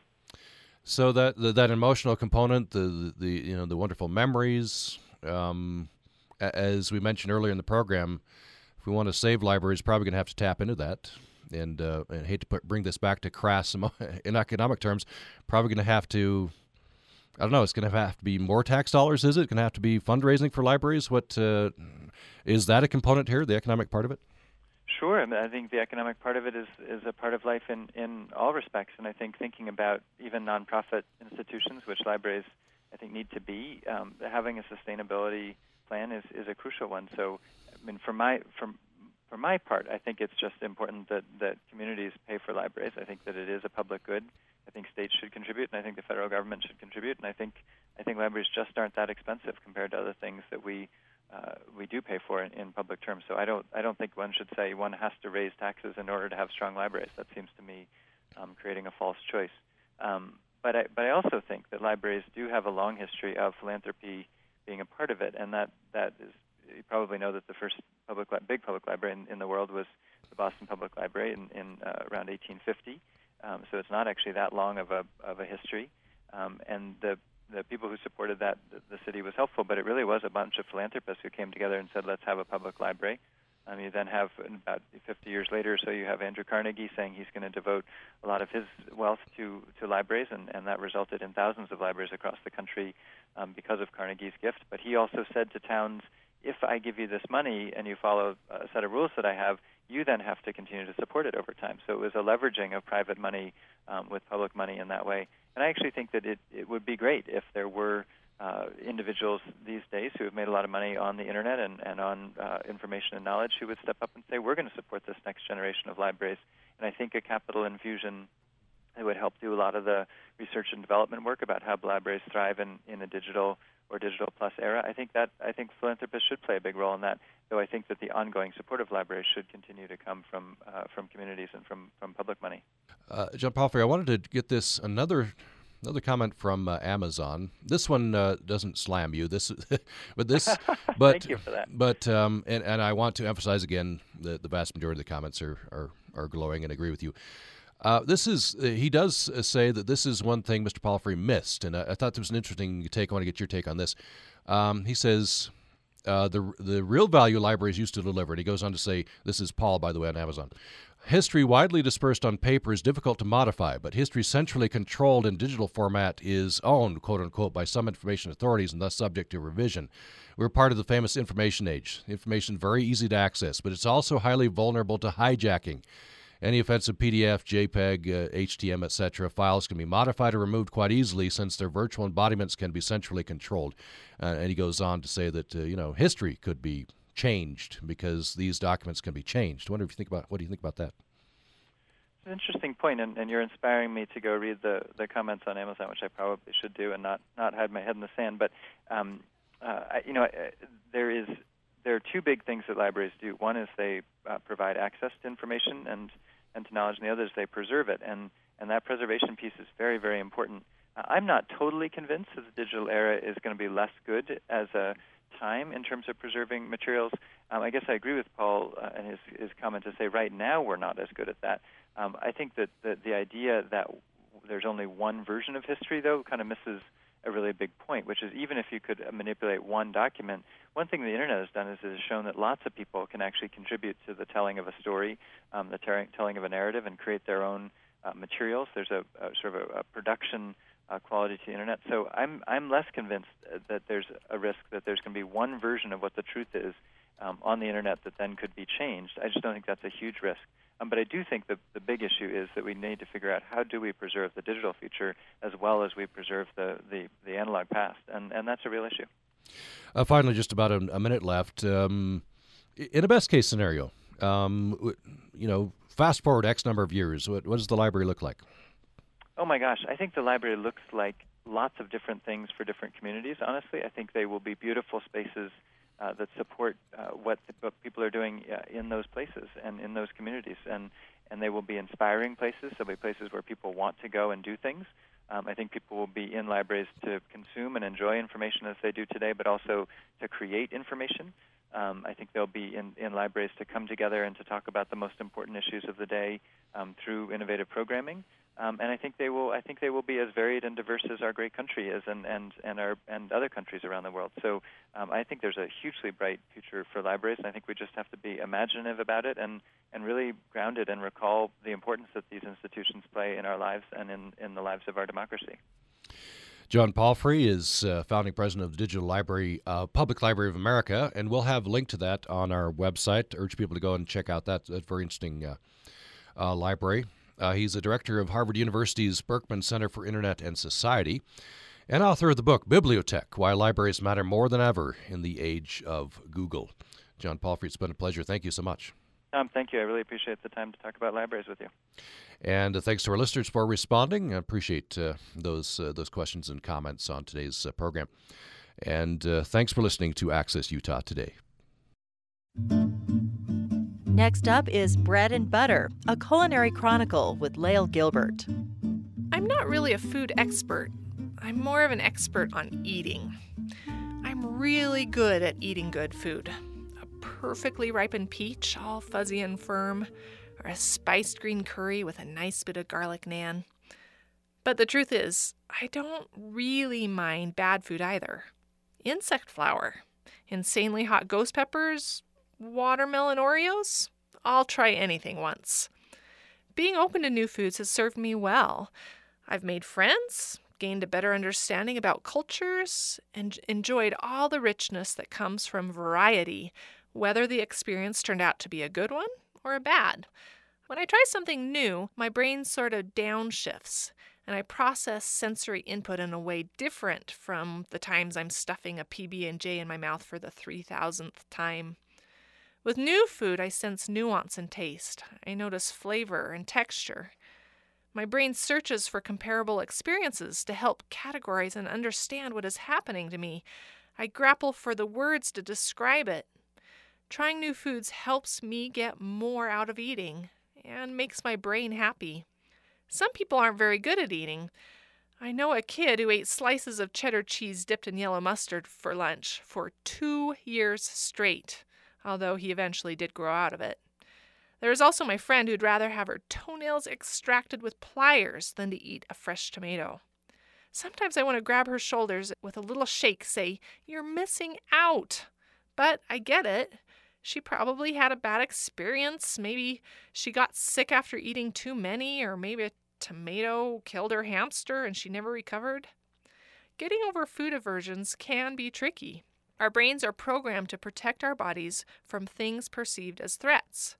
S2: So that that emotional component, the, the, the you know the wonderful memories, um, as we mentioned earlier in the program, if we want to save libraries, probably going to have to tap into that. And, uh, and hate to put, bring this back to crass *laughs* in economic terms, probably going to have to. I don't know. It's going to have to be more tax dollars. Is it going to have to be fundraising for libraries? What uh, is that a component here? The economic part of it?
S3: Sure. I, I think the economic part of it is is a part of life in in all respects, and I think thinking about even nonprofit institutions, which libraries I think need to be. Um, having a sustainability plan is, is a crucial one. So, I mean, for my for for my part, I think it's just important that that communities pay for libraries. I think that it is a public good. I think states should contribute, and I think the federal government should contribute. And I think I think libraries just aren't that expensive compared to other things that we uh, we do pay for in, in public terms. So I don't I don't think one should say one has to raise taxes in order to have strong libraries. That seems to me um, creating a false choice. Um, but I, but I also think that libraries do have a long history of philanthropy being a part of it, and that that is you probably know that the first public li- big public library in, in the world was the Boston Public Library in, in uh, around 1850. Um, so it's not actually that long of a of a history, um, and the the people who supported that the, city was helpful, but it really was a bunch of philanthropists who came together and said, let's have a public library. Um, you then have about 50 years later, so you have Andrew Carnegie saying he's going to devote a lot of his wealth to to libraries, and, and that resulted in thousands of libraries across the country um, because of Carnegie's gift. But he also said to towns, if I give you this money and you follow a set of rules that I have, you then have to continue to support it over time. So it was a leveraging of private money um, with public money in that way. And I actually think that it, it would be great if there were uh, individuals these days who have made a lot of money on the internet and, and on uh, information and knowledge who would step up and say, we're going to support this next generation of libraries. And I think a capital infusion it would help do a lot of the research and development work about how libraries thrive in, in a digital or digital plus era. I think that I think philanthropists should play a big role in that. Though I think that the ongoing support of libraries should continue to come from uh, from communities and from from public money.
S2: Uh, John Palfrey, I wanted to get this another another comment from uh, Amazon. This one uh, doesn't slam you. This, *laughs* but this, *laughs* but
S3: Thank you for that.
S2: But um, and and I want to emphasize again that the vast majority of the comments are are, are glowing and agree with you. Uh, this is uh, he does uh, say that this is one thing Mr. Palfrey missed, and I, I thought this was an interesting take. I want to get your take on this. Um, he says uh, the the real value libraries used to deliver, and he goes on to say this is Paul, by the way, on Amazon. History widely dispersed on paper is difficult to modify, but history centrally controlled in digital format is owned, quote unquote, by some information authorities and thus subject to revision. We're part of the famous information age. Information very easy to access, but it's also highly vulnerable to hijacking. Any offensive PDF, JPEG, uh, HTML, etc. files can be modified or removed quite easily since their virtual embodiments can be centrally controlled. Uh, and he goes on to say that uh, you know history could be changed because these documents can be changed. I wonder if you think about what do you think about that?
S3: It's an interesting point, and, and you're inspiring me to go read the, the comments on Amazon, which I probably should do, and not not hide my head in the sand. But um, uh, you know, there is are two big things that libraries do. One is they uh, provide access to information and and to knowledge, and the other is they preserve it. And, and that preservation piece is very, very important. Uh, I'm not totally convinced that the digital era is going to be less good as a time in terms of preserving materials. Um, I guess I agree with Paul uh, and his, his comment to say right now we're not as good at that. Um, I think that the, the idea that there's only one version of history, though, kind of misses a really big point, which is even if you could manipulate one document, one thing the internet has done is it has shown that lots of people can actually contribute to the telling of a story, um, the ter- telling of a narrative, and create their own uh, materials. There's a, a sort of a, a production uh, quality to the internet. So I'm I'm less convinced that there's a risk that there's going to be one version of what the truth is um, on the internet that then could be changed. I just don't think that's a huge risk. Um, but I do think that the big issue is that we need to figure out how do we preserve the digital future as well as we preserve the, the, the analog past, and, and that's a real issue.
S2: Uh, finally, just about a, a minute left. Um, in a best case scenario, um, you know, fast forward X number of years, what, what does the library look like?
S3: Oh my gosh, I think the library looks like lots of different things for different communities. Honestly, I think they will be beautiful spaces uh, that support uh, what, what people are doing uh, in those places and in those communities, and and they will be inspiring places. They'll be places where people want to go and do things. Um, I think people will be in libraries to consume and enjoy information as they do today, but also to create information. Um, I think they'll be in, in libraries to come together and to talk about the most important issues of the day um, through innovative programming. Um, and I think they will. I think they will be as varied and diverse as our great country is, and and and our and other countries around the world. So um, I think there's a hugely bright future for libraries, and I think we just have to be imaginative about it and and really grounded and recall the importance that these institutions play in our lives and in in the lives of our democracy.
S2: John Palfrey is uh, founding president of the Digital Library, uh, Public Library of America, and we'll have a link to that on our website. Urge people to go and check out that, that very interesting uh, uh library. Uh, he's a director of Harvard University's Berkman Center for Internet and Society and author of the book Bibliotech Why Libraries Matter More Than Ever in the Age of Google. John Palfrey, it's been a pleasure. Thank you so much.
S3: Um, thank you. I really appreciate the time to talk about libraries with you.
S2: And uh, thanks to our listeners for responding. I appreciate uh, those uh, those questions and comments on today's uh, program. And uh, thanks for listening to Access Utah today.
S11: Next up is Bread and Butter, a culinary chronicle with Lael Gilbert.
S12: I'm not really a food expert. I'm more of an expert on eating. I'm really good at eating good food. Perfectly ripened peach, all fuzzy and firm, or a spiced green curry with a nice bit of garlic naan. But the truth is, I don't really mind bad food either. Insect flour, insanely hot ghost peppers, watermelon Oreos? I'll try anything once. Being open to new foods has served me well. I've made friends, gained a better understanding about cultures, and enjoyed all the richness that comes from variety, whether the experience turned out to be a good one or a bad. When I try something new, my brain sort of downshifts, and I process sensory input in a way different from the times I'm stuffing a PB&J in my mouth for the 3000th time. With new food, I sense nuance and taste. I notice flavor and texture. My brain searches for comparable experiences to help categorize and understand what is happening to me. I grapple for the words to describe it. Trying new foods helps me get more out of eating and makes my brain happy. Some people aren't very good at eating. I know a kid who ate slices of cheddar cheese dipped in yellow mustard for lunch for two years straight, although he eventually did grow out of it. There is also my friend who'd rather have her toenails extracted with pliers than to eat a fresh tomato. Sometimes I want to grab her shoulders with a little shake, say, You're missing out. But I get it. She probably had a bad experience. Maybe she got sick after eating too many, or maybe a tomato killed her hamster and she never recovered. Getting over food aversions can be tricky. Our brains are programmed to protect our bodies from things perceived as threats.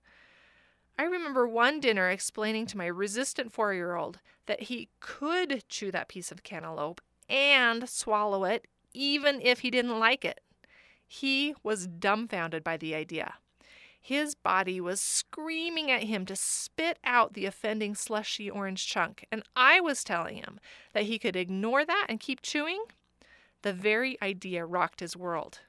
S12: I remember one dinner explaining to my resistant four year old that he could chew that piece of cantaloupe and swallow it even if he didn't like it. He was dumbfounded by the idea. His body was screaming at him to spit out the offending slushy orange chunk, and I was telling him that he could ignore that and keep chewing. The very idea rocked his world.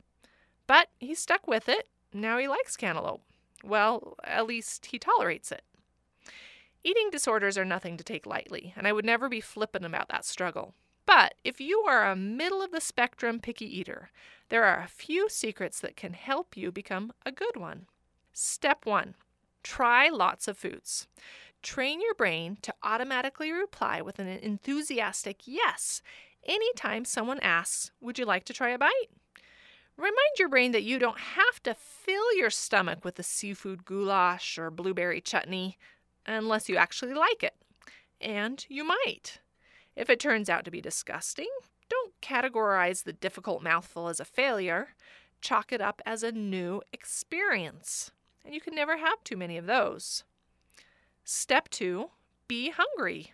S12: But he stuck with it. Now he likes cantaloupe. Well, at least he tolerates it. Eating disorders are nothing to take lightly, and I would never be flippant about that struggle. But if you are a middle of the spectrum picky eater, there are a few secrets that can help you become a good one. Step one try lots of foods. Train your brain to automatically reply with an enthusiastic yes anytime someone asks, Would you like to try a bite? Remind your brain that you don't have to fill your stomach with the seafood goulash or blueberry chutney unless you actually like it. And you might. If it turns out to be disgusting, don't categorize the difficult mouthful as a failure. Chalk it up as a new experience. And you can never have too many of those. Step two be hungry.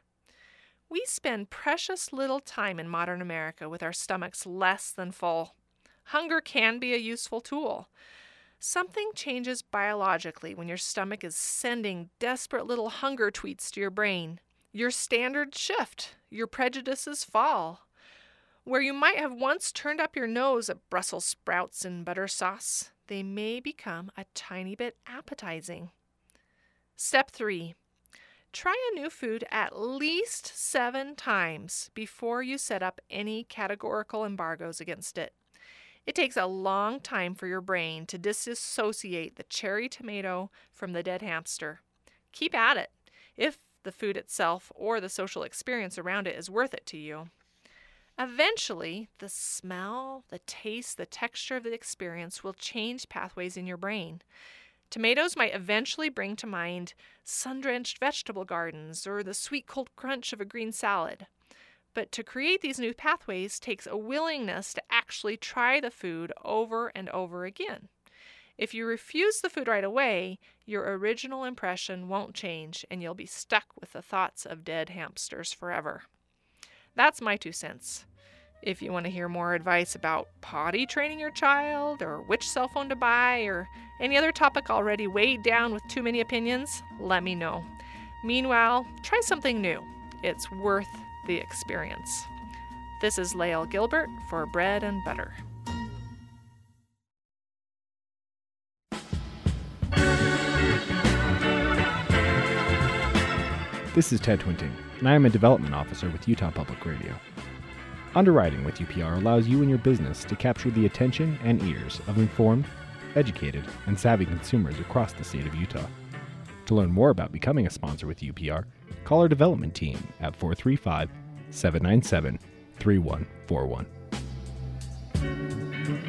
S12: We spend precious little time in modern America with our stomachs less than full. Hunger can be a useful tool. Something changes biologically when your stomach is sending desperate little hunger tweets to your brain. Your standards shift, your prejudices fall. Where you might have once turned up your nose at Brussels sprouts and butter sauce, they may become a tiny bit appetizing. Step three try a new food at least seven times before you set up any categorical embargoes against it. It takes a long time for your brain to disassociate the cherry tomato from the dead hamster. Keep at it. If the food itself or the social experience around it is worth it to you. Eventually, the smell, the taste, the texture of the experience will change pathways in your brain. Tomatoes might eventually bring to mind sun drenched vegetable gardens or the sweet cold crunch of a green salad. But to create these new pathways takes a willingness to actually try the food over and over again. If you refuse the food right away, your original impression won't change and you'll be stuck with the thoughts of dead hamsters forever. That's my two cents. If you want to hear more advice about potty training your child, or which cell phone to buy, or any other topic already weighed down with too many opinions, let me know. Meanwhile, try something new. It's worth the experience. This is Lael Gilbert for Bread and Butter.
S13: This is Ted Twinting, and I am a development officer with Utah Public Radio. Underwriting with UPR allows you and your business to capture the attention and ears of informed, educated, and savvy consumers across the state of Utah. To learn more about becoming a sponsor with UPR, call our development team at 435 797 3141.